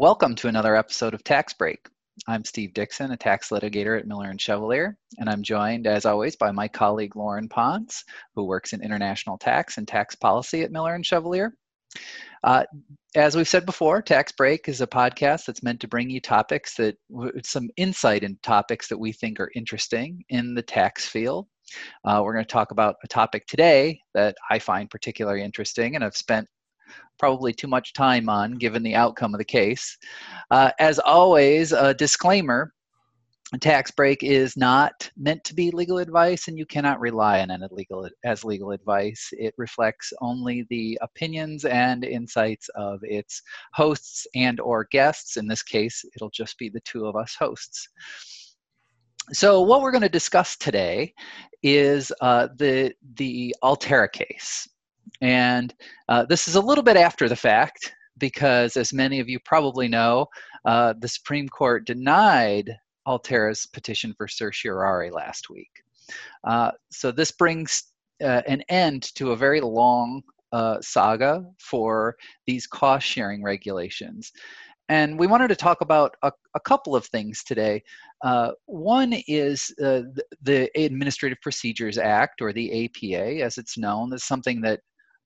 Welcome to another episode of Tax Break. I'm Steve Dixon, a tax litigator at Miller and Chevalier, and I'm joined, as always, by my colleague Loren Ponds, who works in international tax and tax policy at Miller and Chevalier. Uh, as we've said before, Tax Break is a podcast that's meant to bring you topics that some insight into topics that we think are interesting in the tax field. Uh, we're going to talk about a topic today that I find particularly interesting and I've spent probably too much time on given the outcome of the case. Uh, as always, a disclaimer a tax break is not meant to be legal advice and you cannot rely on it legal, as legal advice. It reflects only the opinions and insights of its hosts and or guests. In this case, it'll just be the two of us hosts. So what we're going to discuss today is uh, the, the Altera case. And uh, this is a little bit after the fact because, as many of you probably know, uh, the Supreme Court denied Altera's petition for certiorari last week. Uh, so this brings uh, an end to a very long uh, saga for these cost sharing regulations. And we wanted to talk about a, a couple of things today. Uh, one is uh, the, Administrative Procedures Act, or the APA, as it's known, is something that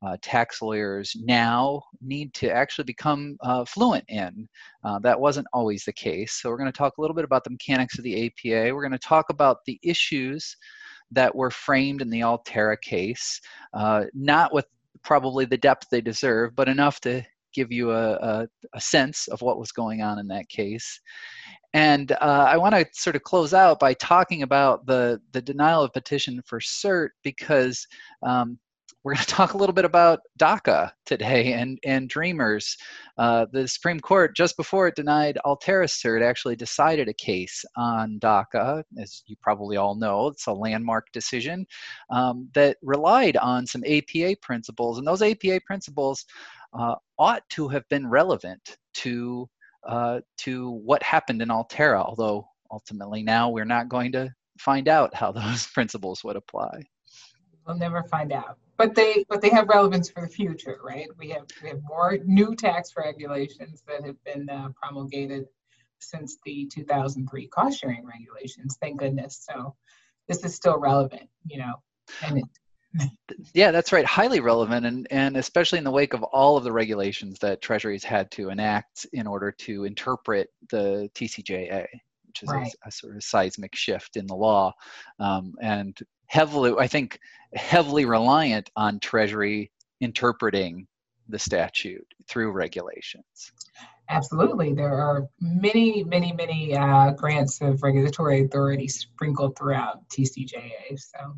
uh, tax lawyers now need to actually become uh, fluent in. Uh, that wasn't always the case. So we're going to talk a little bit about the mechanics of the APA. We're going to talk about the issues that were framed in the Altera case, uh, not with probably the depth they deserve, but enough to give you a, a, a sense of what was going on in that case. And uh, I want to sort of close out by talking about the, the denial of petition for cert because um, we're going to talk a little bit about DACA today and, and Dreamers. Uh, the Supreme Court, just before it denied Altera cert, actually decided a case on DACA. As you probably all know, it's a landmark decision um, that relied on some APA principles. And those APA principles uh, ought to have been relevant to, uh, to what happened in Altera, although ultimately now we're not going to find out how those principles would apply. We'll never find out but they but they have relevance for the future, right? We have we have more new tax regulations that have been uh, promulgated since the 2003 cost sharing regulations. Thank goodness. So this is still relevant, you know. And it, yeah, that's right. Highly relevant, and and especially in the wake of all of the regulations that Treasury's had to enact in order to interpret the TCJA which is right. a, a, sort of seismic shift in the law, um, and heavily, I think, heavily reliant on Treasury interpreting the statute through regulations. Absolutely. There are many, many, many uh, grants of regulatory authority sprinkled throughout TCJA. So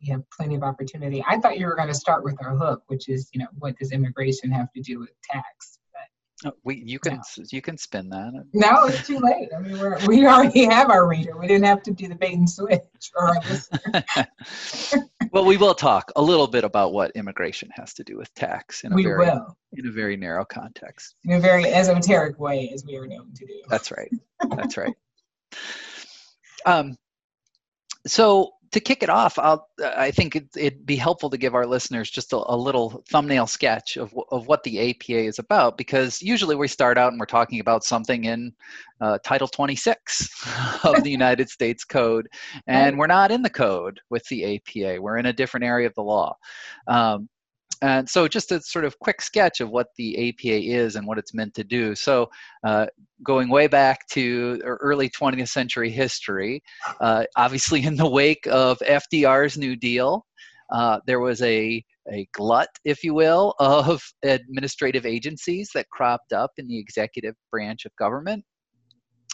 we have plenty of opportunity. I thought you were going to start with our hook, which is, you know, what does immigration have to do with tax? Oh, we you can no. you can spin that. No, it's too late. I mean, we're, we already have our reader. We didn't have to do the bait and switch listener. well, we will talk a little bit about what immigration has to do with tax in a we very will. in a very narrow context. In a very esoteric way, as we are known to do. That's right. That's right. Um, so to kick it off, I'll, I think it, would be helpful to give our listeners just a, a, little thumbnail sketch of, of what the APA is about, because usually we start out and we're talking about something in uh, Title 26 of the United States Code, and we're not in the code with the APA. We're in a different area of the law. Um, and so just a sort of quick sketch of what the APA is and what it's meant to do. So uh, going way back to early 20th century history, uh, obviously in the wake of FDR's New Deal, uh, there was a, a glut, if you will, of administrative agencies that cropped up in the executive branch of government.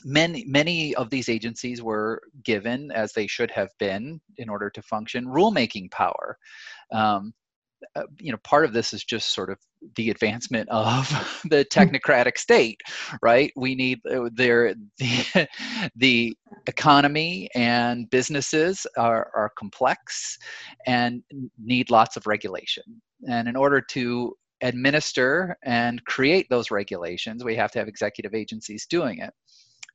Many, many of these agencies were given, as they should have been in order to function, rulemaking power. Um, uh, you know part of this is just sort of the advancement of the technocratic state right? We need uh, there the, the economy and businesses are, are complex and need lots of regulation. And in order to administer and create those regulations we have to have executive agencies doing it.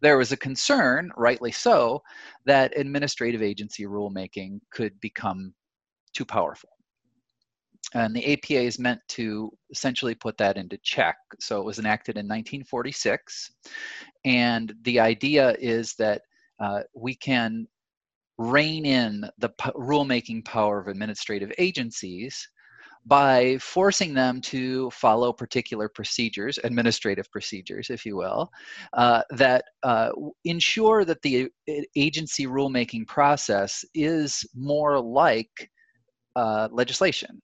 There was a concern rightly so that administrative agency rulemaking could become too powerful and the APA is meant to essentially put that into check. So it was enacted in 1946. And the idea is that uh, we can rein in the p- rulemaking power of administrative agencies by forcing them to follow particular procedures, administrative procedures, if you will, uh, that uh, ensure that the agency rulemaking process is more like uh, legislation.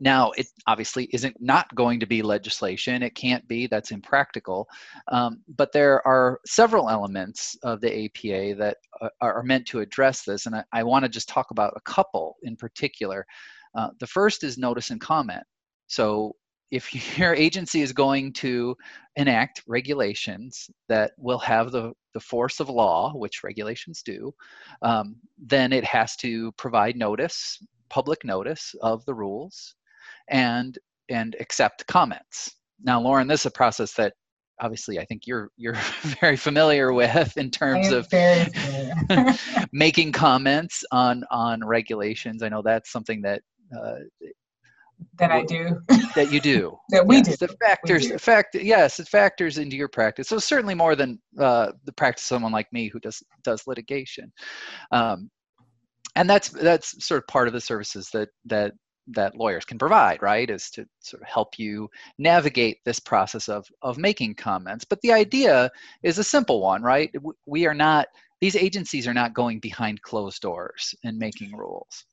Now, it obviously isn't not going to be legislation. It can't be, that's impractical. Um, but there are several elements of the APA that uh, are meant to address this, and I, I want to just talk about a couple in particular. Uh, the first is notice and comment. So if your agency is going to enact regulations that will have the, the force of law, which regulations do, um, then it has to provide notice, public notice of the rules and and accept comments. Now, Loren, this is a process that obviously I think you're you're very familiar with in terms of making comments on on regulations. I know that's something that uh, that I do. that you do. that we yes, do. The factors, the fact, yes, it factors into your practice. So certainly more than uh, the practice of someone like me who does does litigation. Um, and that's that's sort of part of the services that that that lawyers can provide, right, is to sort of help you navigate this process of, of making comments. But the idea is a simple one, right? We are not, these agencies are not going behind closed doors and making rules.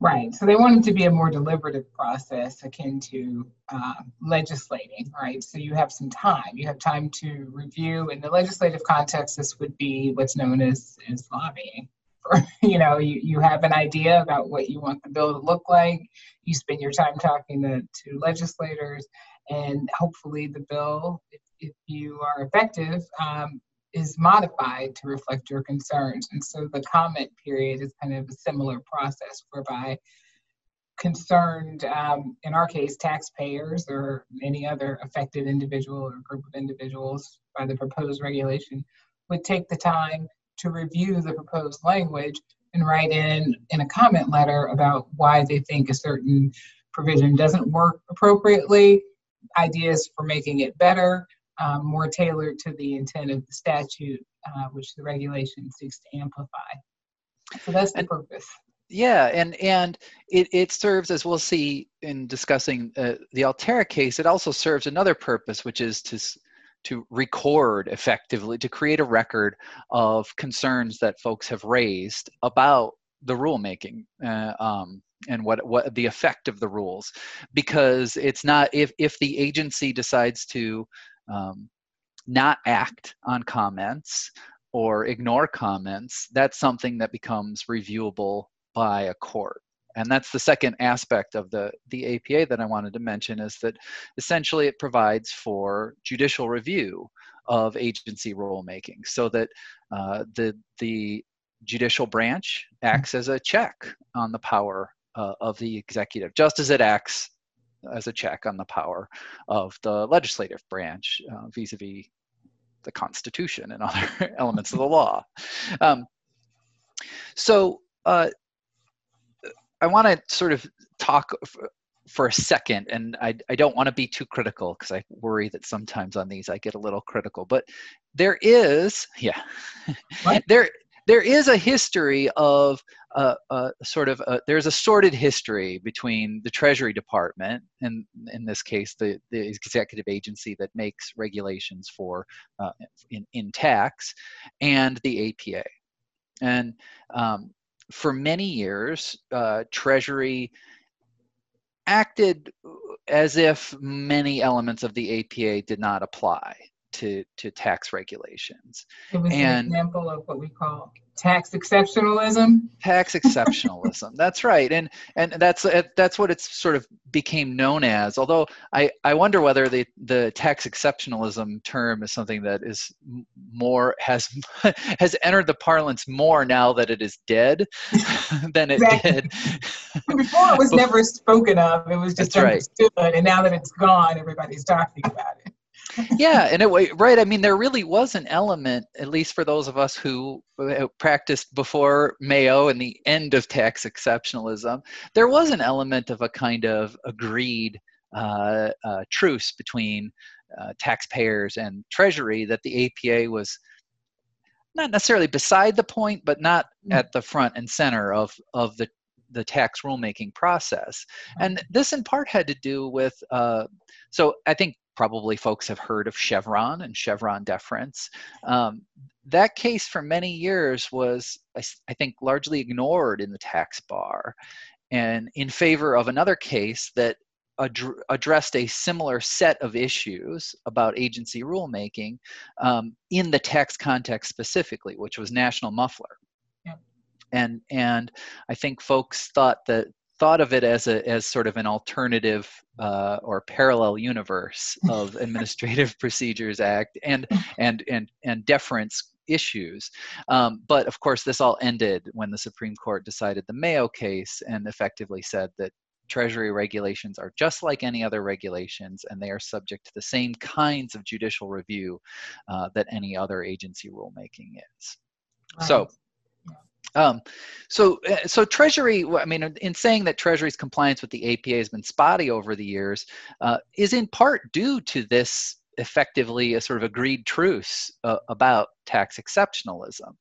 Right. So they want it to be a more deliberative process akin to uh, legislating, right? So you have some time. You have time to review. In the legislative context, this would be what's known as, as lobbying, you know you, you have an idea about what you want the bill to look like. You spend your time talking to, to legislators and hopefully the bill if, if you are effective um, is modified to reflect your concerns. And so the comment period is kind of a similar process whereby concerned um, in our case taxpayers or any other affected individual or group of individuals by the proposed regulation would take the time to review the proposed language and write in in a comment letter about why they think a certain provision doesn't work appropriately, ideas for making it better, um, more tailored to the intent of the statute, uh, which the regulation seeks to amplify. So that's the purpose. Yeah, and and it, it serves as we'll see in discussing uh, the Altera case. It also serves another purpose, which is to to record effectively, to create a record of concerns that folks have raised about the rulemaking uh, um, and what what the effect of the rules, because it's not if if the agency decides to um, not act on comments or ignore comments, that's something that becomes reviewable by a court and that's the second aspect of the, the APA that I wanted to mention is that essentially it provides for judicial review of agency rulemaking so that uh, the, the judicial branch acts as a check on the power uh, of the executive, just as it acts as a check on the power of the legislative branch uh, vis-a-vis the Constitution and other elements of the law. Um, so uh, I want to sort of talk for a second, and I, I don't want to be too critical because I worry that sometimes on these I get a little critical. But there is, yeah, there there is a history of uh, uh, sort of a, there's a sordid history between the Treasury Department and in this case the the executive agency that makes regulations for uh, in in tax and the APA, and um, for many years, uh, Treasury acted as if many elements of the APA did not apply to, to tax regulations. It was and, an example of what we call tax exceptionalism? Tax exceptionalism. That's right. And and that's uh, that's what it's sort of became known as. Although i i wonder whether the the tax exceptionalism term is something that is more has has entered the parlance more now that it is dead than it did. Before it was never spoken of. It was just that's understood. Right. and now that it's gone everybody's talking about it yeah, and it right. I mean, there really was an element, at least for those of us who practiced before Mayo and the end of tax exceptionalism. There was an element of a kind of agreed uh, uh, truce between uh, taxpayers and Treasury that the APA was not necessarily beside the point, but not mm. at the front and center of of the the tax rulemaking process. And this in part had to do with, uh, so I think probably folks have heard of Chevron and Chevron deference. Um, that case for many years was, I, I think, largely ignored in the tax bar and in favor of another case that ad- addressed a similar set of issues about agency rulemaking um, in the tax context specifically, which was national muffler. And and I think folks thought that thought of it as a as sort of an alternative uh, or parallel universe of Administrative Procedures Act and and and and deference issues. Um, but of course, this all ended when the Supreme Court decided the Mayo case and effectively said that Treasury regulations are just like any other regulations, and they are subject to the same kinds of judicial review uh, that any other agency rulemaking is. So, um, so, uh, so Treasury. I mean, in saying that Treasury's compliance with the APA has been spotty over the years, uh, is in part due to this effectively a sort of agreed truce uh, about tax exceptionalism.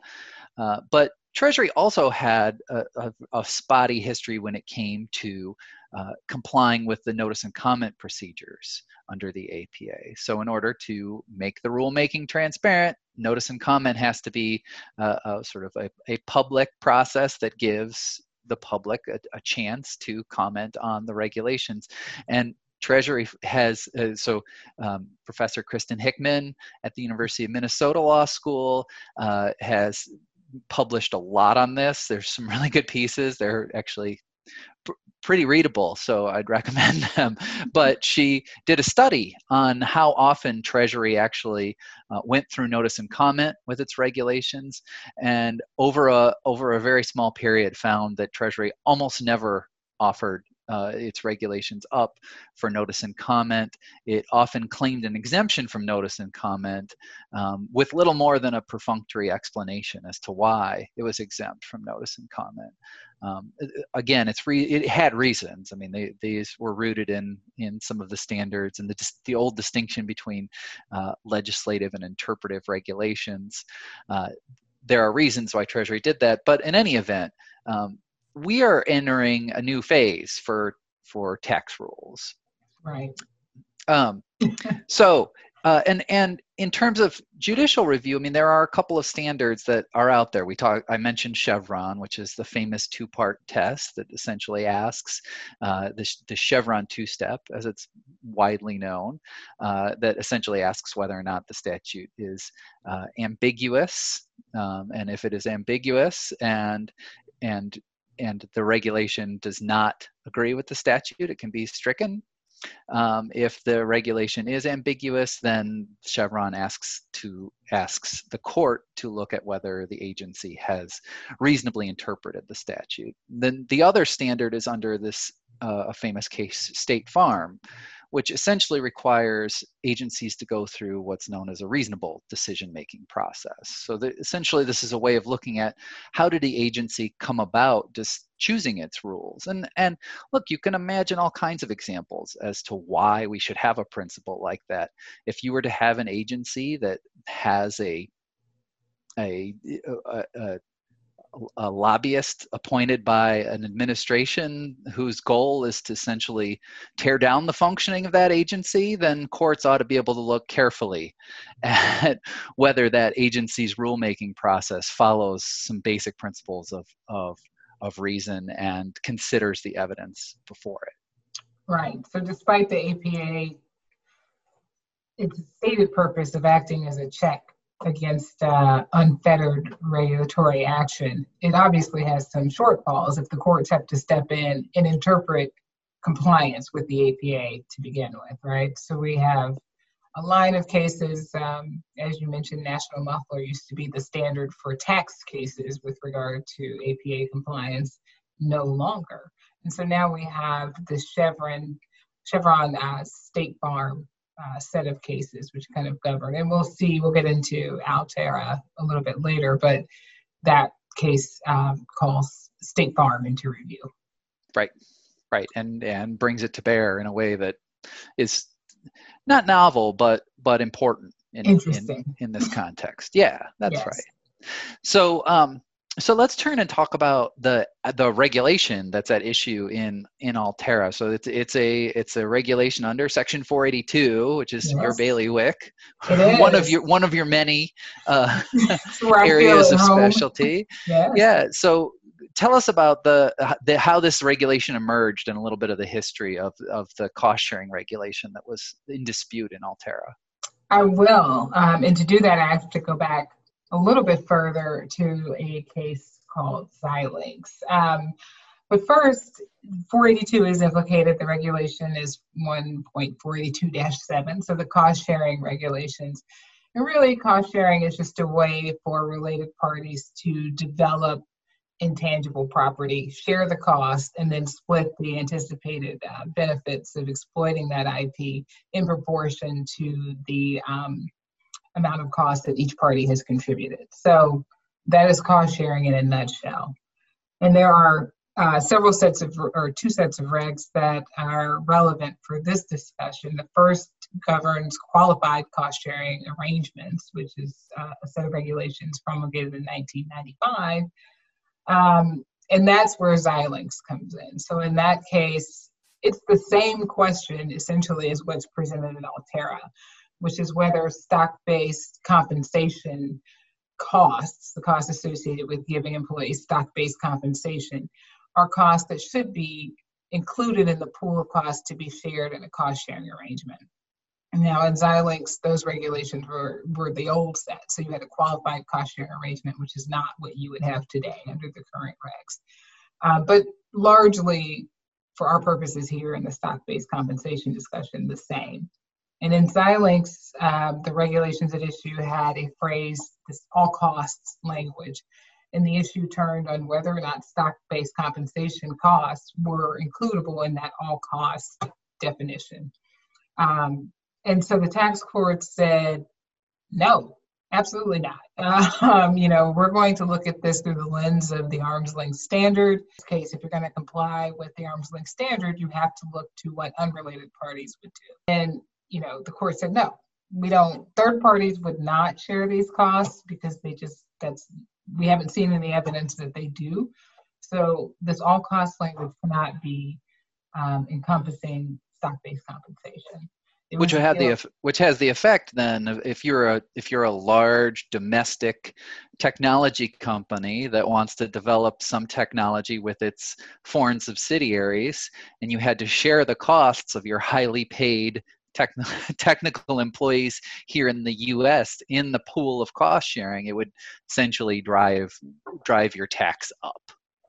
Uh, but Treasury also had a, a, a, spotty history when it came to uh, complying with the notice and comment procedures under the APA. So, in order to make the rulemaking transparent, notice and comment has to be uh, a sort of a, a, public process that gives the public a, a chance to comment on the regulations. And Treasury has, uh, so um, Professor Kristin Hickman at the University of Minnesota Law School uh, has published a lot on this. There's some really good pieces. They're actually pr- pretty readable, so I'd recommend them. But she did a study on how often Treasury actually uh, went through notice and comment with its regulations, and over a over a very small period, found that Treasury almost never offered uh, its regulations up for notice and comment. It often claimed an exemption from notice and comment um, with little more than a perfunctory explanation as to why it was exempt from notice and comment. Um, again, it's re- it had reasons. I mean, they, these were rooted in in some of the standards and the the old distinction between uh, legislative and interpretive regulations. Uh, there are reasons why Treasury did that, but in any event, um, we are entering a new phase for for tax rules. Right. Um, so uh, and and in terms of judicial review, I mean there are a couple of standards that are out there. We talk. I mentioned Chevron, which is the famous two-part test that essentially asks uh, the, the Chevron two-step, as it's widely known, uh, that essentially asks whether or not the statute is uh, ambiguous, um, and if it is ambiguous and and and the regulation does not agree with the statute, it can be stricken. Um, if the regulation is ambiguous, then Chevron asks to asks the court to look at whether the agency has reasonably interpreted the statute. Then the other standard is under this uh, a famous case, State Farm, which essentially requires agencies to go through what's known as a reasonable decision making process. So, the, essentially, this is a way of looking at how did the agency come about just choosing its rules. And, and look, you can imagine all kinds of examples as to why we should have a principle like that. If you were to have an agency that has a a, a, a a lobbyist appointed by an administration whose goal is to essentially tear down the functioning of that agency, then courts ought to be able to look carefully at whether that agency's rulemaking process follows some basic principles of, of, of reason and considers the evidence before it. Right. So, despite the APA, its stated purpose of acting as a check against uh, unfettered regulatory action. It obviously has some shortfalls if the courts have to step in and interpret compliance with the APA to begin with, right? So we have a line of cases, um, as you mentioned, national muffler used to be the standard for tax cases with regard to APA compliance, no longer. And so now we have the Chevron, Chevron uh, State Farm uh, set of cases which kind of govern. And we'll see, we'll get into Altera a little bit later, but that case um, calls State Farm into review. Right, right, and and brings it to bear in a way that is not novel, but but important in in, in this context. Yeah, that's yes. right. So um, so let's turn and talk about the the regulation that's at issue in in Altera. So it's it's a it's a regulation under Section 482, which is yes. your bailiwick, one of your one of your many uh, areas of home. specialty. yes. Yeah. So tell us about the, the how this regulation emerged and a little bit of the history of of the cost sharing regulation that was in dispute in Altera. I will, um, and to do that, I have to go back a little bit further to a case called Xilinx. Um, but first, 482 is implicated. The regulation is 1.482-7, so the cost sharing regulations. And really, cost sharing is just a way for related parties to develop intangible property, share the cost, and then split the anticipated uh, benefits of exploiting that IP in proportion to the um, amount of cost that each party has contributed. So that is cost sharing in a nutshell. And there are uh, several sets of, or two sets of regs that are relevant for this discussion. The first governs qualified cost sharing arrangements, which is uh, a set of regulations promulgated in 1995. Um, and that's where Xilinx comes in. So in that case, it's the same question essentially as what's presented in Altera which is whether stock-based compensation costs, the costs associated with giving employees stock-based compensation, are costs that should be included in the pool of costs to be shared in a cost-sharing arrangement. Now, in Xilinx, those regulations were, were the old set. So you had a qualified cost sharing arrangement, which is not what you would have today under the current regs. Uh, but largely, for our purposes here in the stock based compensation discussion, the same. And in Xilinx, uh, the regulations at issue had a phrase, this all costs language. And the issue turned on whether or not stock based compensation costs were includable in that all costs definition. Um, and so the tax court said, no, absolutely not. Um, you know, we're going to look at this through the lens of the arm's length standard. In this case, if you're going to comply with the arm's length standard, you have to look to what unrelated parties would do. And you know, the court said no. We don't. Third parties would not share these costs because they just that's we haven't seen any evidence that they do. So this all cost language cannot be um, encompassing stock-based compensation. Which have the which has the effect then if you're a if you're a large domestic technology company that wants to develop some technology with its foreign subsidiaries and you had to share the costs of your highly paid technical employees here in the U.S. in the pool of cost sharing, it would essentially drive drive your tax up.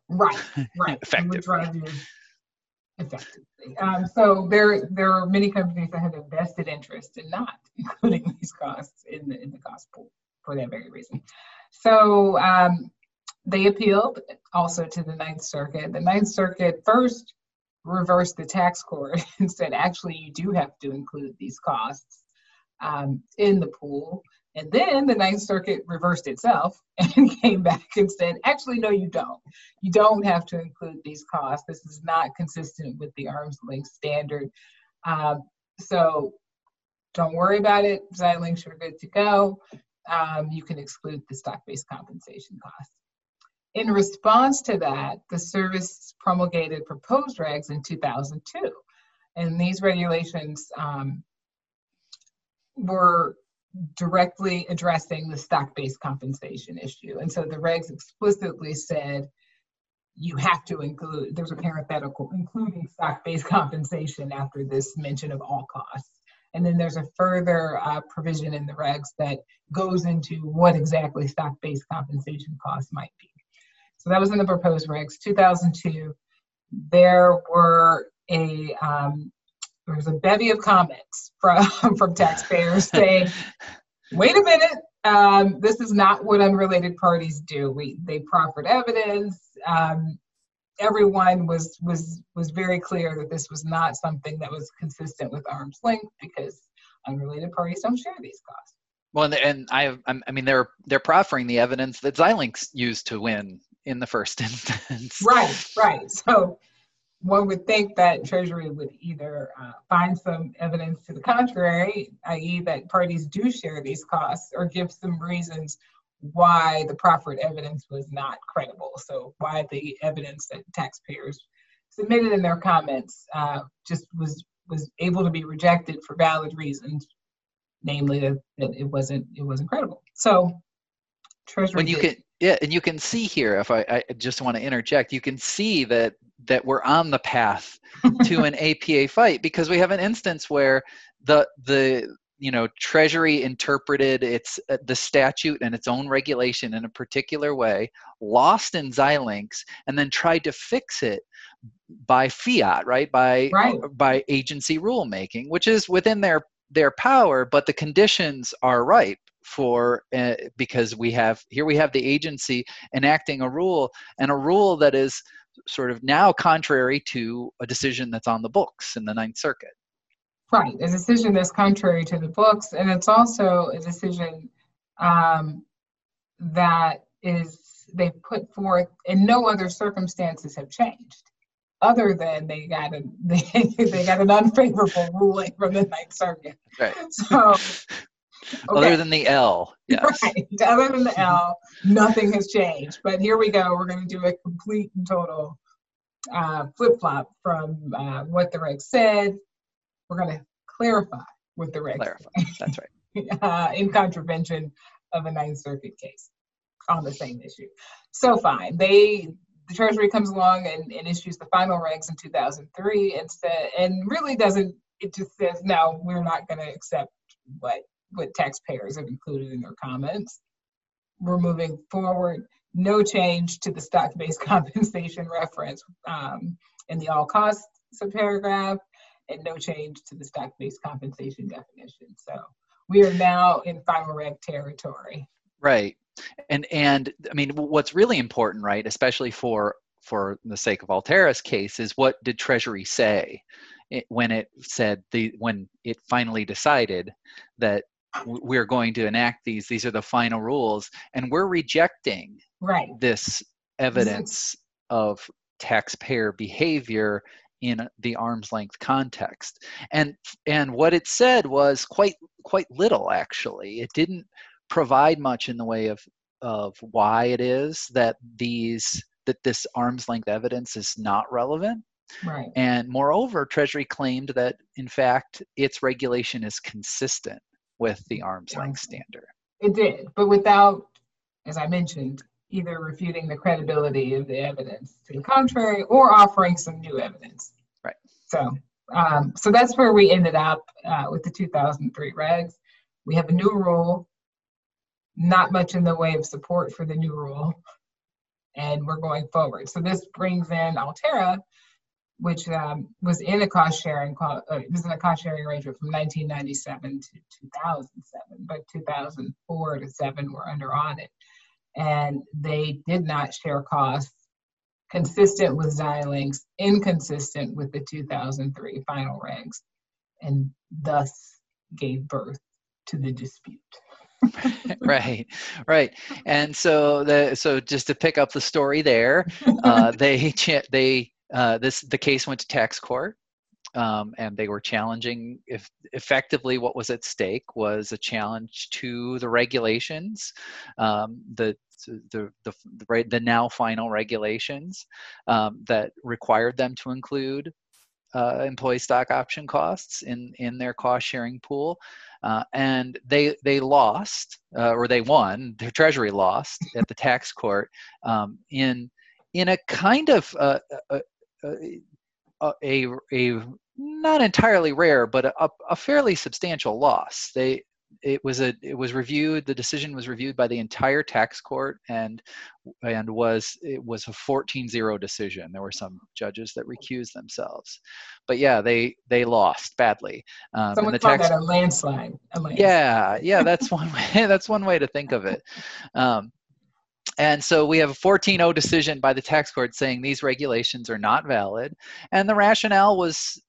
Right, right. effectively. Effectively. Um, so there there are many companies that have a vested interest in not including these costs in the in the cost pool for that very reason. So um, they appealed also to the Ninth Circuit. The Ninth Circuit first reversed the tax court and said, actually, you do have to include these costs um, in the pool. And then the Ninth Circuit reversed itself and came back and said, actually, no, you don't. You don't have to include these costs. This is not consistent with the arm's length standard. Um, so don't worry about it. Xilinx, you're good to go. Um, you can exclude the stock based compensation costs. In response to that, the service promulgated proposed regs in 2002. And these regulations um, were directly addressing the stock based compensation issue. And so the regs explicitly said you have to include, there's a parenthetical, including stock based compensation after this mention of all costs. And then there's a further uh, provision in the regs that goes into what exactly stock based compensation costs might be. So that was in the proposed regs. 2002, there were a um, there was a bevy of comments from from taxpayers saying, "Wait a minute, um, this is not what unrelated parties do. We they proffered evidence. Um, everyone was was was very clear that this was not something that was consistent with arm's length because unrelated parties don't share these costs. Well, and, and I, I mean, they're they're proffering the evidence that Xilinx used to win in the first instance. Right, right. So one would think that Treasury would either uh, find some evidence to the contrary, i.e., that parties do share these costs, or give some reasons why the proffered evidence was not credible. So, why the evidence that taxpayers submitted in their comments uh, just was was able to be rejected for valid reasons, namely that, it wasn't it wasn't credible. So, Treasury. When you did, can, yeah, and you can see here, if I, I just want to interject, you can see that that we're on the path to an APA fight because we have an instance where the the you know treasury interpreted its uh, the statute and its own regulation in a particular way lost in xilinx and then tried to fix it by fiat right by right. by agency rulemaking which is within their their power but the conditions are ripe for uh, because we have here we have the agency enacting a rule and a rule that is sort of now contrary to a decision that's on the books in the ninth circuit Right, a decision that's contrary to the books, and it's also a decision um, that is they put forth, and no other circumstances have changed, other than they got a they, they got an unfavorable ruling from the Ninth Circuit. Right. So. Okay. Other than the L, yes. Right. Other than the L, nothing has changed. But here we go. We're going to do a complete and total uh, flip flop from uh, what the reg said we're going to clarify with the regs. Clarify. That's right. uh, in contravention of a Ninth Circuit case on the same issue. So fine, they the Treasury comes along and, and issues the final regs in 2003 and said, and really doesn't it just says no, we're not going to accept what what taxpayers have included in their comments. We're moving forward. No change to the stock-based compensation reference um, in the all costs subparagraph and no change to the stock-based compensation definition. So we are now in final reg territory. Right. And and I mean what's really important, right, especially for for the sake of Altera's case, is what did Treasury say it, when it said the when it finally decided that we're going to enact these these are the final rules and we're rejecting right. this evidence of taxpayer behavior in the arm's length context. And and what it said was quite quite little actually. It didn't provide much in the way of of why it is that these that this arm's length evidence is not relevant. Right. And moreover treasury claimed that in fact its regulation is consistent with the arm's length standard it did but without as i mentioned either refuting the credibility of the evidence to the contrary or offering some new evidence. Right. So, um, so that's where we ended up uh, with the 2003 regs. We have a new rule, not much in the way of support for the new rule, and we're going forward. So this brings in Altera, which um, was in a cost sharing, uh, it was in a cost sharing arrangement from 1997 to 2007, but 2004 to 7 were under audit and they did not share costs consistent with Xilinx, inconsistent with the 2003 final regs, and thus gave birth to the dispute. right right and so the so just to pick up the story there uh, they they uh, this the case went to tax court um, and they were challenging if effectively what was at stake was a challenge to the regulations um, the the, the, the, the now final regulations um, that required them to include uh, employee stock option costs in, in their cost sharing pool. Uh, and they, they lost, uh, or they won, their treasury lost at the tax court um, in, in a kind of uh, uh, a, a, a, not entirely rare, but a, a fairly substantial loss. They, it was a it was reviewed the decision was reviewed by the entire tax court and and was it was a 14-0 decision there were some judges that recused themselves but yeah they they lost badly um, Someone the called tax, that a landslide, a landslide. yeah yeah that's one way that's one way to think of it um, and so we have a 14-0 decision by the tax court saying these regulations are not valid. And the rationale was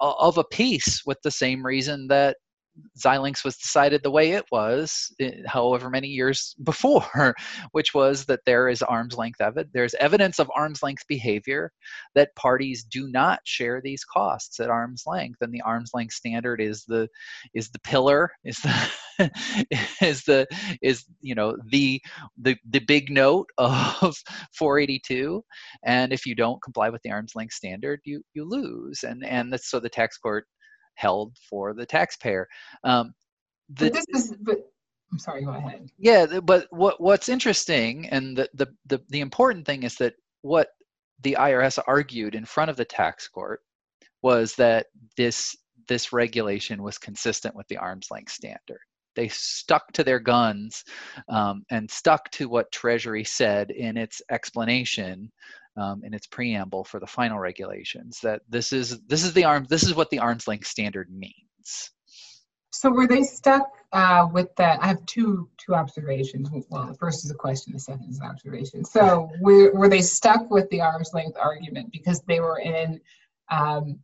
uh, of a piece with the same reason that Xilinx was decided the way it was, eh, however many years before, which was that there is arm's length evidence. There's evidence of arm's length behavior that parties do not share these costs at arm's length, and the arm's length standard is the is the pillar, is the is the is you know the the the big note of 482, and if you don't comply with the arm's length standard, you you lose, and and that's so the tax court held for the taxpayer. Um, the, but this is, but I'm sorry, go ahead. Yeah, but what what's interesting and the, the the the important thing is that what the IRS argued in front of the tax court was that this this regulation was consistent with the arm's length standard. They stuck to their guns um, and stuck to what Treasury said in its explanation um, in its preamble for the final regulations that this is this is the arm this is what the arm's length standard means. So were they stuck uh, with that? I have two two observations. Well, the first is a question, the second is an observation. So were were they stuck with the arm's length argument because they were in um,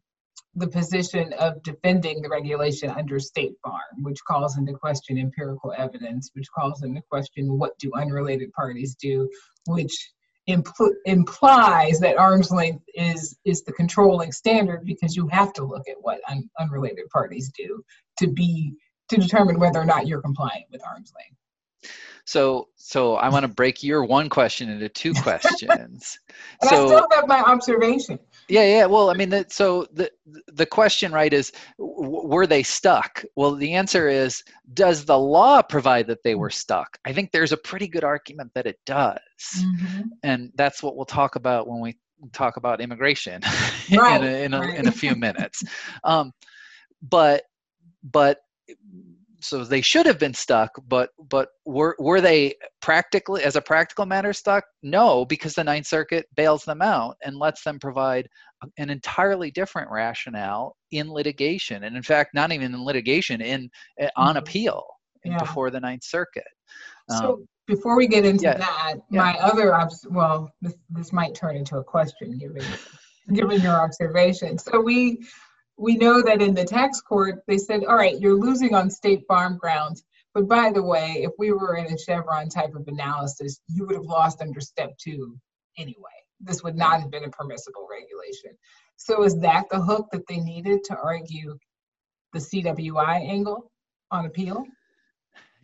the position of defending the regulation under State Farm, which calls into question empirical evidence, which calls into question what do unrelated parties do, which impl- implies that arm's length is is the controlling standard because you have to look at what un- unrelated parties do to be to determine whether or not you're compliant with arm's length. So, so I want to break your one question into two questions. and so, I still have my observation. Yeah, yeah. Well, I mean, the, so the the question, right, is w- were they stuck? Well, the answer is, does the law provide that they were stuck? I think there's a pretty good argument that it does, mm-hmm. and that's what we'll talk about when we talk about immigration right. in, a, in, a, right. in a few minutes. Um, but but so they should have been stuck but but were were they practically as a practical matter stuck no because the ninth circuit bails them out and lets them provide an entirely different rationale in litigation and in fact not even in litigation in eh, on mm-hmm. appeal yeah. before the ninth circuit so um, before we get into yeah, that yeah. my other obs- well this, this might turn into a question given given your observation so we we know that in the tax court, they said, all right, you're losing on state farm grounds. But by the way, if we were in a Chevron type of analysis, you would have lost under step two anyway. This would not have been a permissible regulation. So is that the hook that they needed to argue the CWI angle on appeal?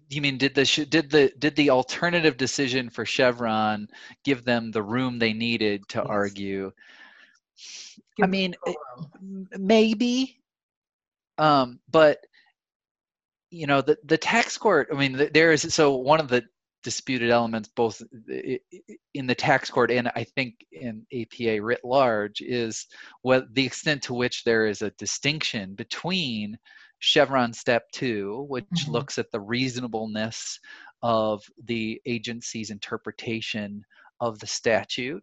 You mean did the did the did the alternative decision for Chevron give them the room they needed to yes. argue I mean, maybe, um, but you know, the the tax court. I mean, there is so one of the disputed elements, both in the tax court and I think in APA writ large, is what the extent to which there is a distinction between Chevron Step Two, which mm-hmm. looks at the reasonableness of the agency's interpretation of the statute,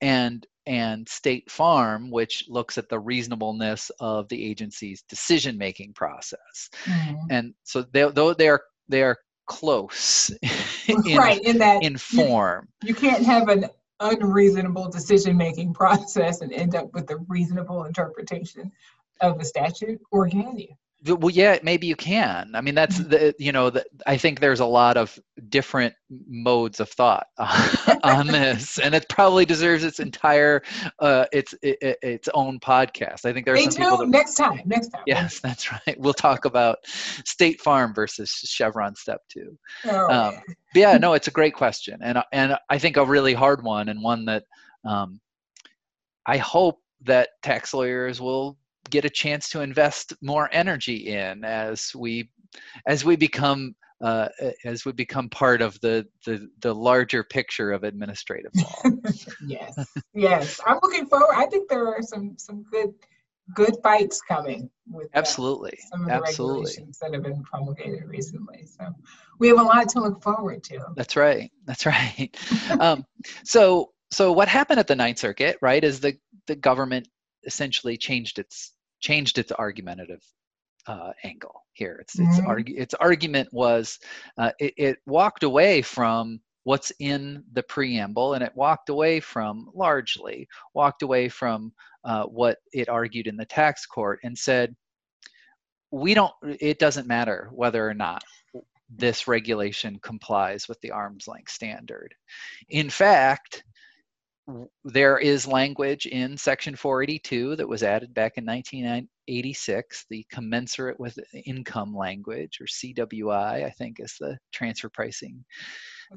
and and State Farm, which looks at the reasonableness of the agency's decision-making process. Mm-hmm. And so they, though they are they are close in, right in that in form. You, you can't have an unreasonable decision-making process and end up with a reasonable interpretation of the statute, or can you? Well yeah maybe you can. I mean that's mm-hmm. the you know the, i think there's a lot of different modes of thought on this and it probably deserves its entire uh its it, its own podcast. I think there's some people that, next time. Next time. Yes that's right. We'll talk about state farm versus chevron step two. Oh, um, yeah no it's a great question and and i think a really hard one and one that um i hope that tax lawyers will get a chance to invest more energy in as we as we become uh, as we become part of the, the the larger picture of administrative law. yes, yes, I'm looking forward. I think there are some some good good fights coming with absolutely some of the absolutely. regulations that have been promulgated recently. So we have a lot to look forward to. That's right. That's right. um, so so what happened at the Ninth Circuit, right, is the the government essentially changed its changed its argumentative uh, angle here. Its its, mm-hmm. argu- its argument was uh, it, it, walked away from what's in the preamble, and it walked away from largely walked away from uh, what it argued in the tax court, and said we don't it doesn't matter whether or not this regulation complies with the arm's length standard in fact there is language in section 482 that was added back in 1986 the commensurate with income language or cwi i think is the transfer pricing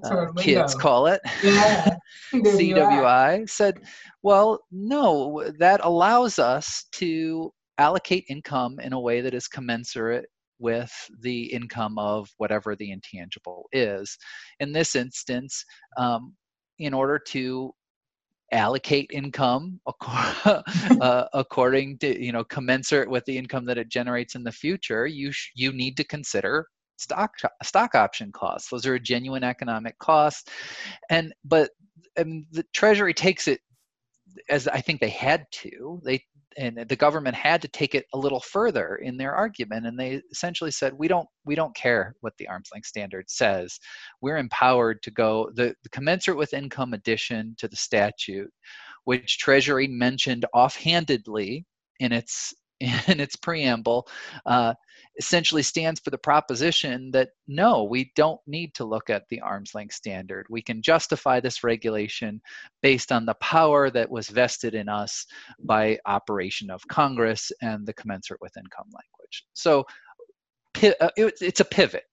uh, kids call it yeah. cwi said well no that allows us to allocate income in a way that is commensurate with the income of whatever the intangible is. In this instance, um, in order to allocate income uh, according to you know commensurate with the income that it generates in the future you sh- you need to consider stock stock option costs. Those are a genuine economic cost. And but and the treasury takes it as I think they had to, they and the government had to take it a little further in their argument and they essentially said we don't we don't care what the arm's length standard says. We're empowered to go the, the commensurate with income addition to the statute which treasury mentioned offhandedly in its in its preamble uh, essentially stands for the proposition that no, we don't need to look at the arm's length standard. We can justify this regulation based on the power that was vested in us by operation of Congress and the commensurate with income language. So uh, it's a pivot.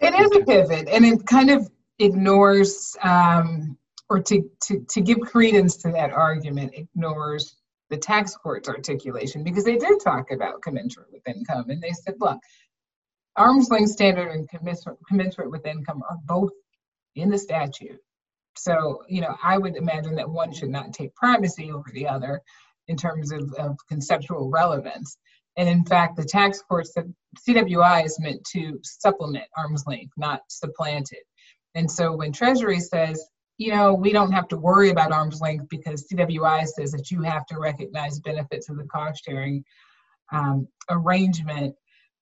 It is a pivot, and it kind of ignores, um, or to, to, to give credence to that argument, ignores the tax court's articulation because they did talk about commensurate with income and they said look arm's length standard and commensurate, with income are both in the statute. So you know i would imagine that one should not take primacy over the other in terms of, of conceptual relevance. And in fact the tax court said cwi is meant to supplement arm's length not supplant it. And so when treasury says you know, we don't have to worry about arm's length because CWI says that you have to recognize benefits of the cost sharing um, arrangement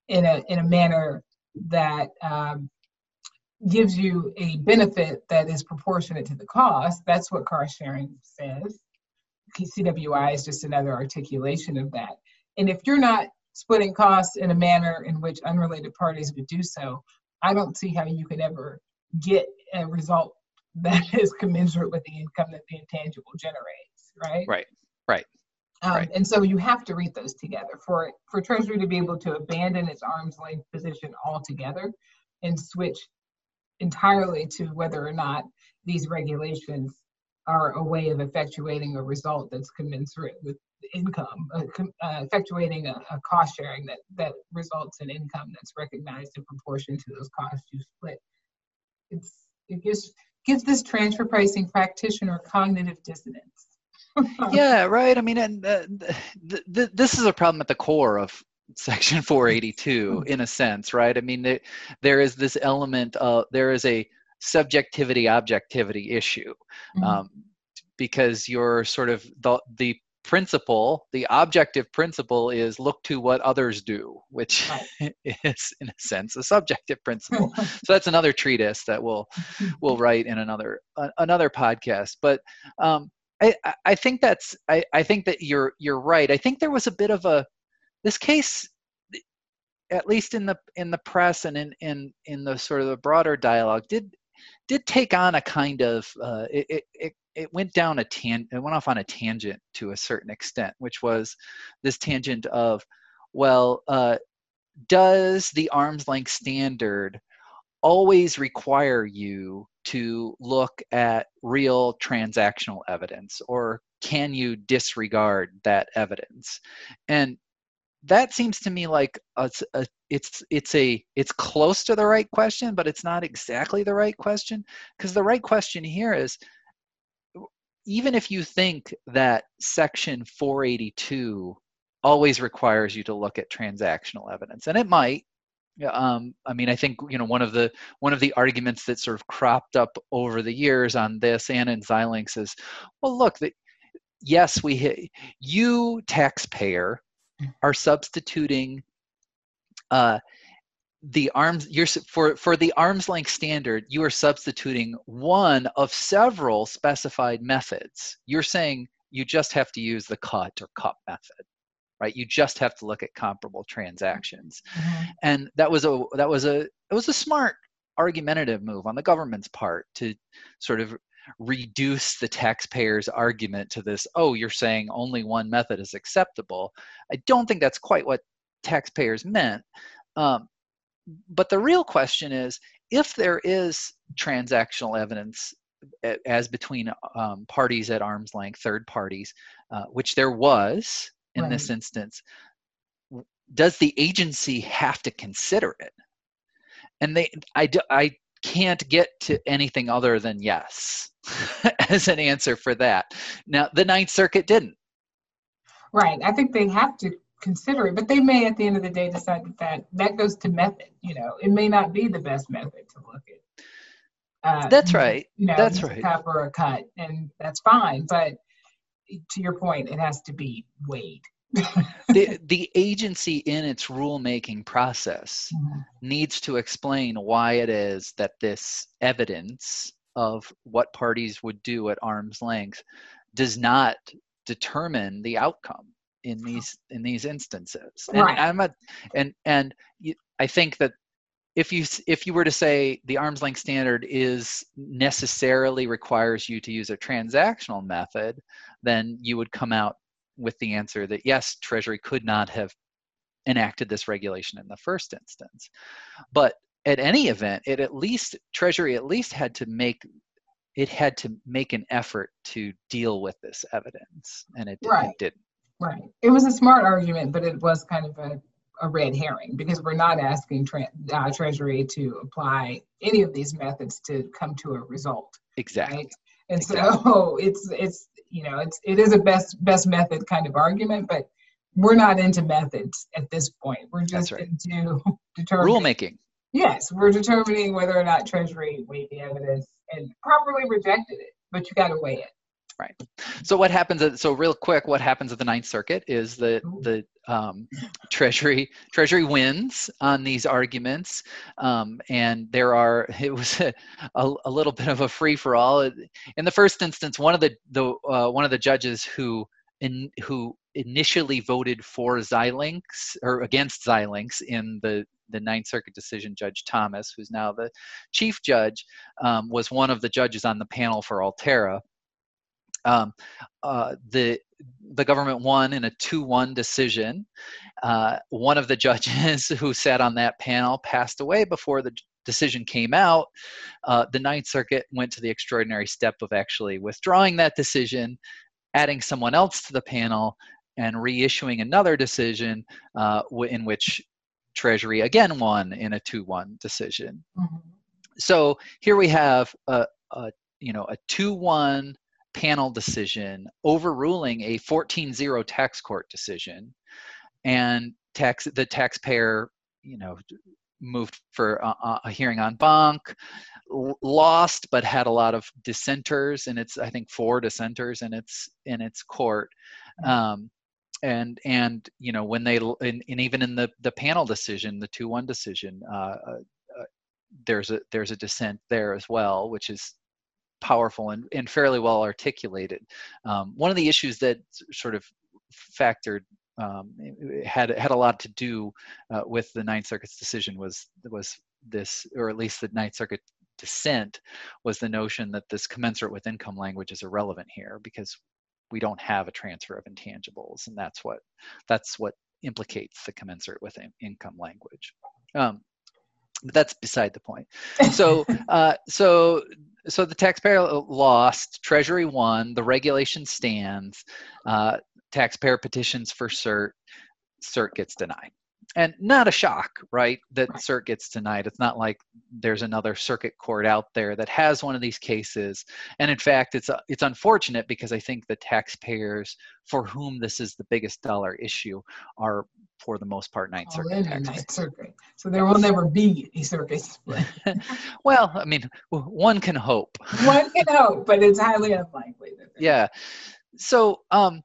in a in a manner that um, gives you a benefit that is proportionate to the cost. That's what cost sharing says. CWI is just another articulation of that. And if you're not splitting costs in a manner in which unrelated parties would do so, I don't see how you could ever get a result that is commensurate with the income that the intangible generates, right? Right, right. Um, right. And so you have to read those together for for Treasury to be able to abandon its arm's length position altogether and switch entirely to whether or not these regulations are a way of effectuating a result that's commensurate with income, uh, uh, effectuating a, a, cost sharing that that results in income that's recognized in proportion to those costs you split. It's it gives gives this transfer pricing practitioner cognitive dissonance. yeah, right. I mean, and uh, th- th- this is a problem at the core of Section 482, hmm. in a sense, right? I mean, there, there is this element of there is a subjectivity objectivity issue mm-hmm. um, because you're sort of the the principle, the objective principle is look to what others do, which right. is in a sense a subjective principle. so that's another treatise that we'll we'll write in another uh, another podcast. But um, I I think that's I, I think that you're you're right. I think there was a bit of a this case at least in the in the press and in in in the sort of the broader dialogue did did take on a kind of uh, it, it, it went down a tan it went off on a tangent to a certain extent which was this tangent of well uh, does the arm's length standard always require you to look at real transactional evidence or can you disregard that evidence? And that seems to me like a, a, it's it's a it's close to the right question but it's not exactly the right question because the right question here is even if you think that section 482 always requires you to look at transactional evidence and it might um, i mean i think you know one of the one of the arguments that sort of cropped up over the years on this and in xilinx is well look that yes we hit, you taxpayer are substituting uh, the arms you're for for the arm's length standard you are substituting one of several specified methods you're saying you just have to use the cut or cup method right? You just have to look at comparable transactions. Mhm. And that was a that was a it was a smart argumentative move on the government's part to sort of reduce the taxpayer's argument to this oh you're saying only one method is acceptable. I don't think that's quite what taxpayers meant um, but the real question is if there is transactional evidence as between um, parties at arm's length third parties uh, which there was in this instance does the agency have to consider it? And they i i can't get to anything other than yes as an answer for that now the ninth circuit didn't Right. I think they have to consider it, but they may at the end of the day decide that that, that goes to method. You know, it may not be the best method to look at. Uh, that's right You know, That's right. Cup or a cut, and that's fine. But to your point, it has to be weighed. The the agency in its rulemaking process Mhm. needs to explain why it is that this evidence of what parties would do at arm's length does not determine the outcome in these in these instances and Right. i'm a and and i think that if you if you were to say the arm's length standard is necessarily requires you to use a transactional method then you would come out with the answer that yes treasury could not have enacted this regulation in the first instance but at any event it at least treasury at least had to make it had to make an effort to deal with this evidence and it, Right. it didn't Right. It was a smart argument, but it was kind of a, a red herring because we're not asking tre- uh, Treasury to apply any of these methods to come to a result. exactly right? And Exactly. so it's it's you know it's it is a best best method kind of argument, but we're not into methods at this point. We're just right. into determining. rulemaking Yes, we're determining whether or not Treasury weighed the evidence and properly rejected it, but you got to weigh it. So what happens? At, so real quick, what happens at the Ninth Circuit is that the um, Treasury Treasury wins on these arguments, um, and there are it was a, a, a little bit of a free for all. In the first instance, one of the the uh, one of the judges who in, who initially voted for Xilinx or against Xilinx in the the Ninth Circuit decision, Judge Thomas, who's now the chief judge, um, was one of the judges on the panel for Altera um, uh, the the government won in a 2-1 decision. Uh, one of the judges who sat on that panel passed away before the decision came out. Uh, the Ninth Circuit went to the extraordinary step of actually withdrawing that decision, adding someone else to the panel, and reissuing another decision uh, in which Treasury again won in a 2-1 decision Mhm. so here we have a, a you know a 2-1 panel decision overruling a 14-0 tax court decision. And tax the taxpayer you know moved for a, a- hearing en banc lost but had a lot of dissenters and it's i think four dissenters in its in its court. Um, and and you know when they and, and even in the the panel decision the 2-1 decision uh, uh, there's a there's a dissent there as well, which is powerful and, and fairly well articulated. Um, one of the issues that sort of factored um, had had a lot to do uh, with the Ninth Circuit's decision was was this, or at least the Ninth Circuit dissent, was the notion that this commensurate with income language is irrelevant here because we don't have a transfer of intangibles, and that's what that's what implicates the commensurate with in- income language. Um, but that's beside the point. So, uh, so, so the taxpayer lost. Treasury won. The regulation stands. Uh, taxpayer petitions for cert. Cert gets denied, and not a shock, right? That Right. cert gets denied. It's not like there's another circuit court out there that has one of these cases. And in fact, it's uh, it's unfortunate because I think the taxpayers for whom this is the biggest dollar issue are, for the most part, Ninth All Circuit in the taxpayers. Ninth Circuit. So there will never be a circuit split. well, I mean, one can hope. One can hope, but it's highly unlikely. That yeah. So, um,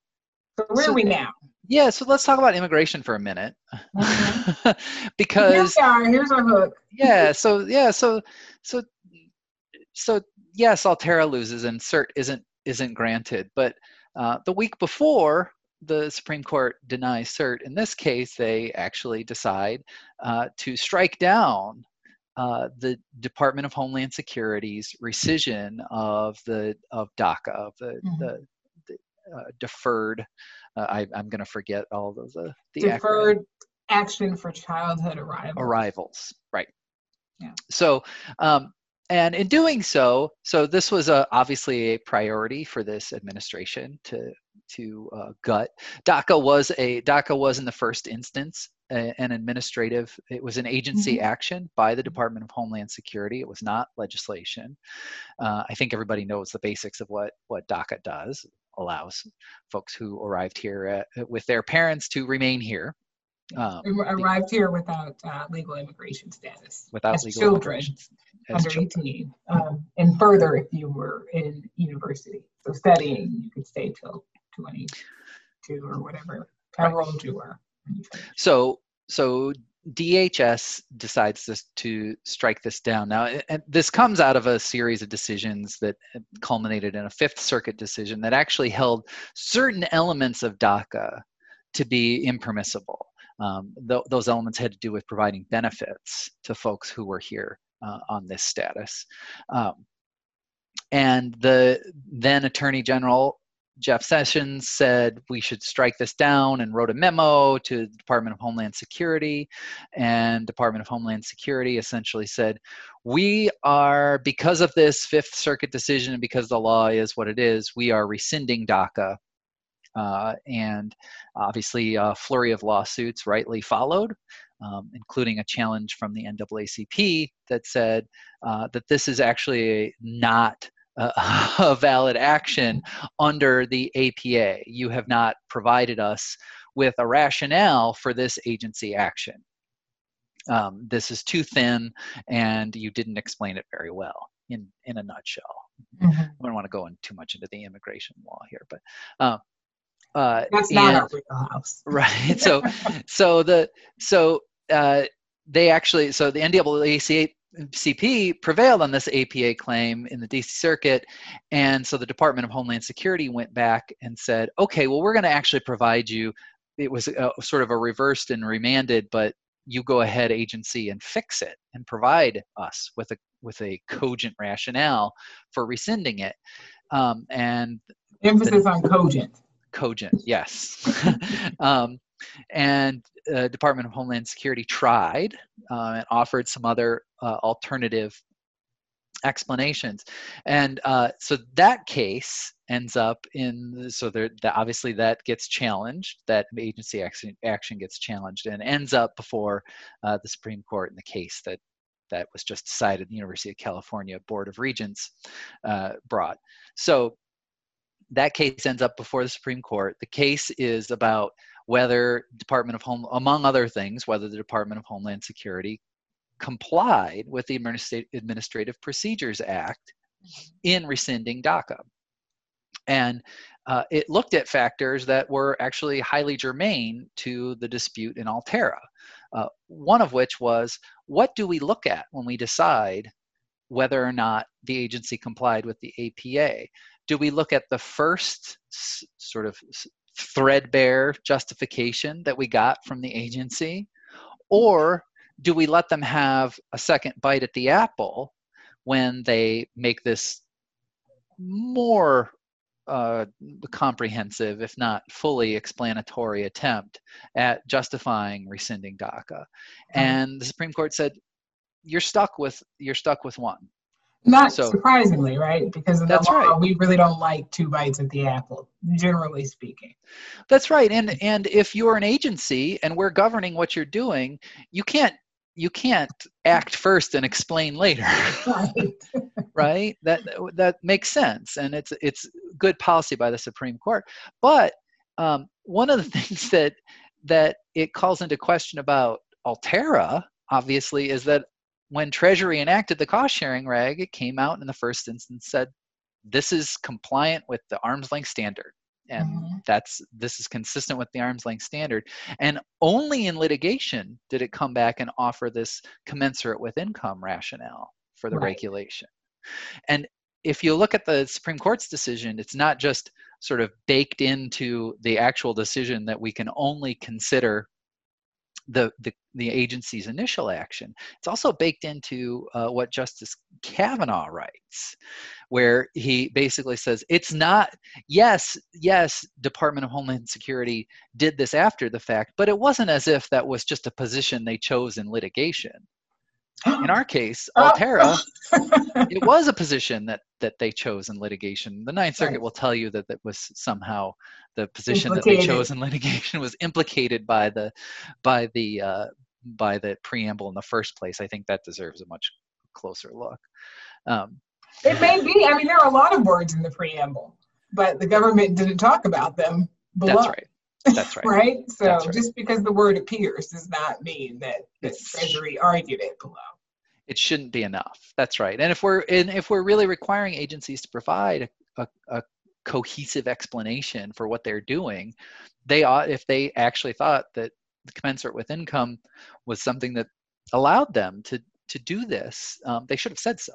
So where So- are we now? yeah. So let's talk about immigration for a minute, Here because we are. Here's our hook. yeah. So yeah. So so so yes, Altera loses and cert isn't isn't granted, but uh, the week before the Supreme Court denies cert, in this case, they actually decide uh, to strike down uh, the Department of Homeland Security's rescission of the of DACA, of the, mm-hmm. the, the uh, deferred. Uh, I, am going to forget all of the the deferred acronym. action for childhood arrivals. Arrivals, right? Yeah. So um, and in doing so, so this was a, obviously a priority for this administration to to uh, gut. DACA was a DACA was in the first instance a, an administrative. It was an agency mm-hmm. action by the Department of Homeland Security. It was not legislation. Uh, I think everybody knows the basics of what what DACA does. Allows folks who arrived here at, with their parents to remain here um, arrived here without uh, legal immigration status. Without as legal children under children. 18. Um, and further, if you were in university, so studying, you could stay till 22 or whatever, however right. old you were. So, so DHS decides this to strike this down. Now, and this comes out of a series of decisions that culminated in a Fifth Circuit decision that actually held certain elements of DACA to be impermissible. Um, th- those elements had to do with providing benefits to folks who were here uh, on this status. Um, and the then Attorney General Jeff Sessions said we should strike this down and wrote a memo to the Department of Homeland Security. And Department of Homeland Security essentially said, we are, because of this Fifth Circuit decision and because the law is what it is, we are rescinding DACA uh, and obviously a flurry of lawsuits rightly followed, um, including a challenge from the NAACP that said uh, that this is actually not a, a valid action under the APA. You have not provided us with a rationale for this agency action. Um, this is too thin and you didn't explain it very well in, in a nutshell. Mm-hmm. I don't want to go in too much into the immigration law here, but uh, uh, That's not our wheelhouse. right. So, so the so uh, they actually so the NAACP prevailed on this APA claim in the DC Circuit, and so the Department of Homeland Security went back and said, okay, well we're going to actually provide you. It was a, sort of a reversed and remanded, but you go ahead agency and fix it and provide us with a with a cogent rationale for rescinding it. Um, and emphasis the, on cogent cogent, yes. um, and uh, Department of Homeland Security tried uh, and offered some other uh, alternative explanations, and uh, so that case ends up in so there that obviously that gets challenged, that agency action action gets challenged, and ends up before uh, the Supreme Court in the case that that was just decided the University of California Board of Regents uh, brought. So that case ends up before the Supreme Court. The case is about whether Department of Home, among other things, whether the Department of Homeland Security complied with the Administrative Procedures Act in rescinding DACA. And uh, it looked at factors that were actually highly germane to the dispute in Altera. Uh, one of which was what do we look at when we decide whether or not the agency complied with the APA? do we look at the first sort of threadbare justification that we got from the agency or do we let them have a second bite at the apple when they make this more uh, comprehensive, if not fully explanatory attempt at justifying rescinding DACA. Mm-hmm. And the Supreme Court said, you're stuck with you're stuck with one. Not so, surprisingly, right? Because in the law, right. we really don't like two bites at the apple, generally speaking. That's right. And and if you're an agency and we're governing what you're doing, you can't you can't act first and explain later. Right. right? That that makes sense, and it's it's good policy by the Supreme Court. But um, one of the things that that it calls into question about Altera, obviously, is that when Treasury enacted the cost sharing reg, it came out in the first instance said this is compliant with the arm's length standard and mm-hmm. that's this is consistent with the arm's length standard and only in litigation did it come back and offer this commensurate with income rationale for the right. regulation and if you look at the supreme court's decision it's not just sort of baked into the actual decision that we can only consider the, the, the agency's initial action. It's also baked into uh, what Justice Kavanaugh writes, where he basically says it's not, yes, yes, Department of Homeland Security did this after the fact, but it wasn't as if that was just a position they chose in litigation. In our case, Oh. Altera, it was a position that that they chose in litigation. The Ninth Circuit Right. will tell you that that was somehow the position that they chose in litigation was implicated by the by the uh, by the preamble in the first place. I think that deserves a much closer look. Um, It may be. I mean, there are a lot of words in the preamble, but the government didn't talk about them below. that's right. That's right. Right? So That's right. just because the word appears does not mean that the Treasury argued it below. It shouldn't be enough. That's right. And if we're and if we're really requiring agencies to provide a, a, cohesive explanation for what they're doing, they ought if they actually thought that the commensurate with income was something that allowed them to to do this, um, they should have said so.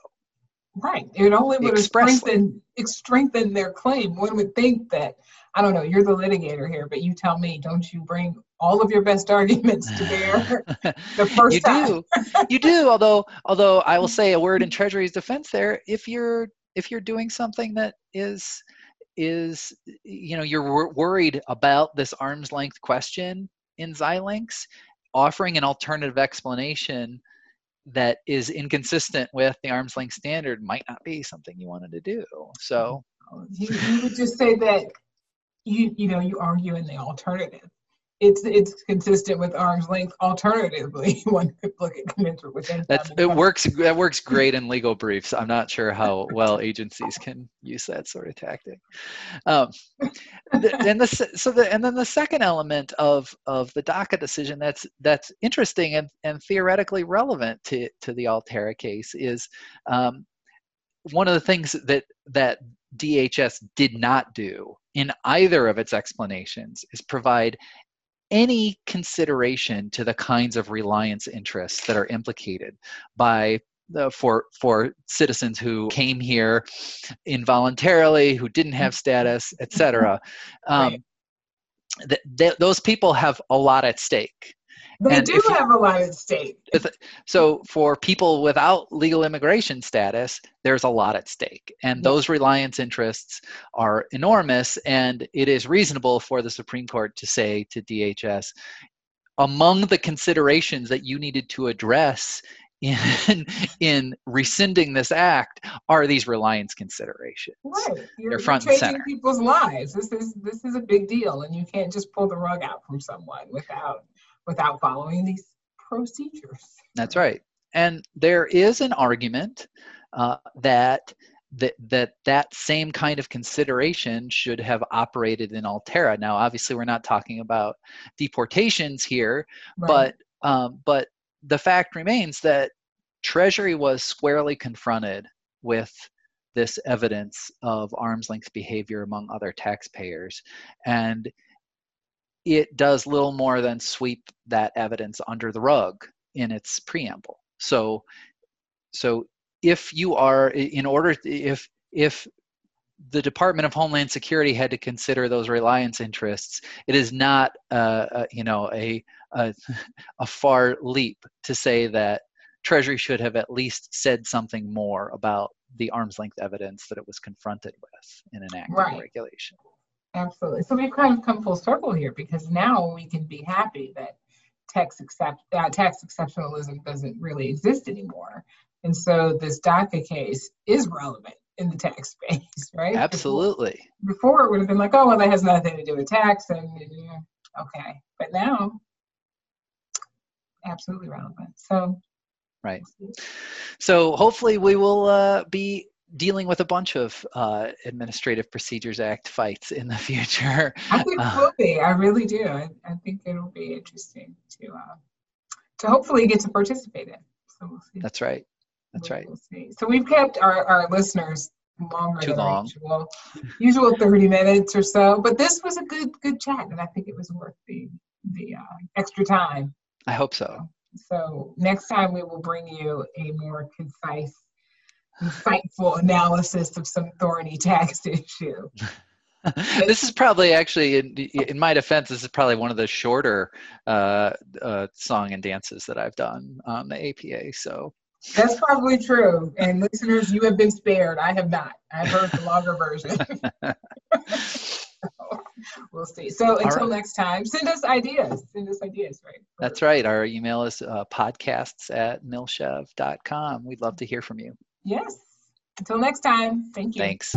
Right. It only would have strengthened, it strengthened their claim. One would think that, I don't know, you're the litigator here, but you tell me, don't you bring all of your best arguments to bear the first you time? do, you do. Although, although I will say a word in Treasury's defense there. If you're if you're doing something that is is you know you're wor- worried about this arm's length question in Xilinx, offering an alternative explanation that is inconsistent with the arm's length standard might not be something you wanted to do. So You, you would just say that you, you know, you argue in the alternative. It's, it's consistent with arm's length alternatively. One could look at commensurate with it works that works great in legal briefs. I'm not sure how well agencies can use that sort of tactic. Um, and the so the and then the second element of of the DACA decision that's that's interesting and, and theoretically relevant to to the Altera case is um, one of the things that that DHS did not do in either of its explanations is provide any consideration to the kinds of reliance interests that are implicated by the, for for citizens who came here involuntarily, who didn't have status, etc. Um, Right. th- th- those people have a lot at stake. They and do you- have a lot at stake. So for people without legal immigration status, there's a lot at stake. And those reliance interests are enormous. And it is reasonable for the Supreme Court to say to DHS, among the considerations that you needed to address in, in rescinding this act are these reliance considerations. Right. You're, you're front and changing center. people's lives. This is this is a big deal, and you can't just pull the rug out from someone without without following these procedures. That's right. And there is an argument uh, that that that that same kind of consideration should have operated in Altera. Now, obviously, we're not talking about deportations here, Right. but um, but the fact remains that Treasury was squarely confronted with this evidence of arm's length behavior among other taxpayers, and it does little more than sweep that evidence under the rug in its preamble. So, so if you are in order if if the Department of Homeland Security had to consider those reliance interests, it is not uh, uh, you know a, a a far leap to say that Treasury should have at least said something more about the arm's length evidence that it was confronted with in enacting Right. the regulation. Absolutely. So we've kind of come full circle here because now we can be happy that tax accept uh, tax exceptionalism doesn't really exist anymore, and so this DACA case is relevant in the tax space, right? Absolutely. Before, it would have been like, oh well, that has nothing to do with tax, and okay, but now absolutely relevant. So Right. So hopefully we will uh, be dealing with a bunch of uh, Administrative Procedures Act fights in the future. I think it Uh, will be. I really do. I, I think it'll be interesting to uh, to hopefully get to participate in. So we'll see. That's right. That's We right. see. So we've kept our, our listeners longer Too than long. usual, usual 30 minutes or so. But this was a good good chat, and I think it was worth the the uh, extra time. I hope so. So next time we will bring you a more concise, insightful analysis of some thorny tax issue. this is probably actually, in, in, my defense, this is probably one of the shorter uh, uh, song and dances that I've done on the APA. So that's probably true. And listeners, you have been spared. I have not. I've heard the longer version. we'll see. So until right. next time, send us ideas. Send us ideas, right? That's right. Our email is uh, podcasts at milchev.com. We'd love to hear from you. Yes. Until next time. Thank you. Thanks.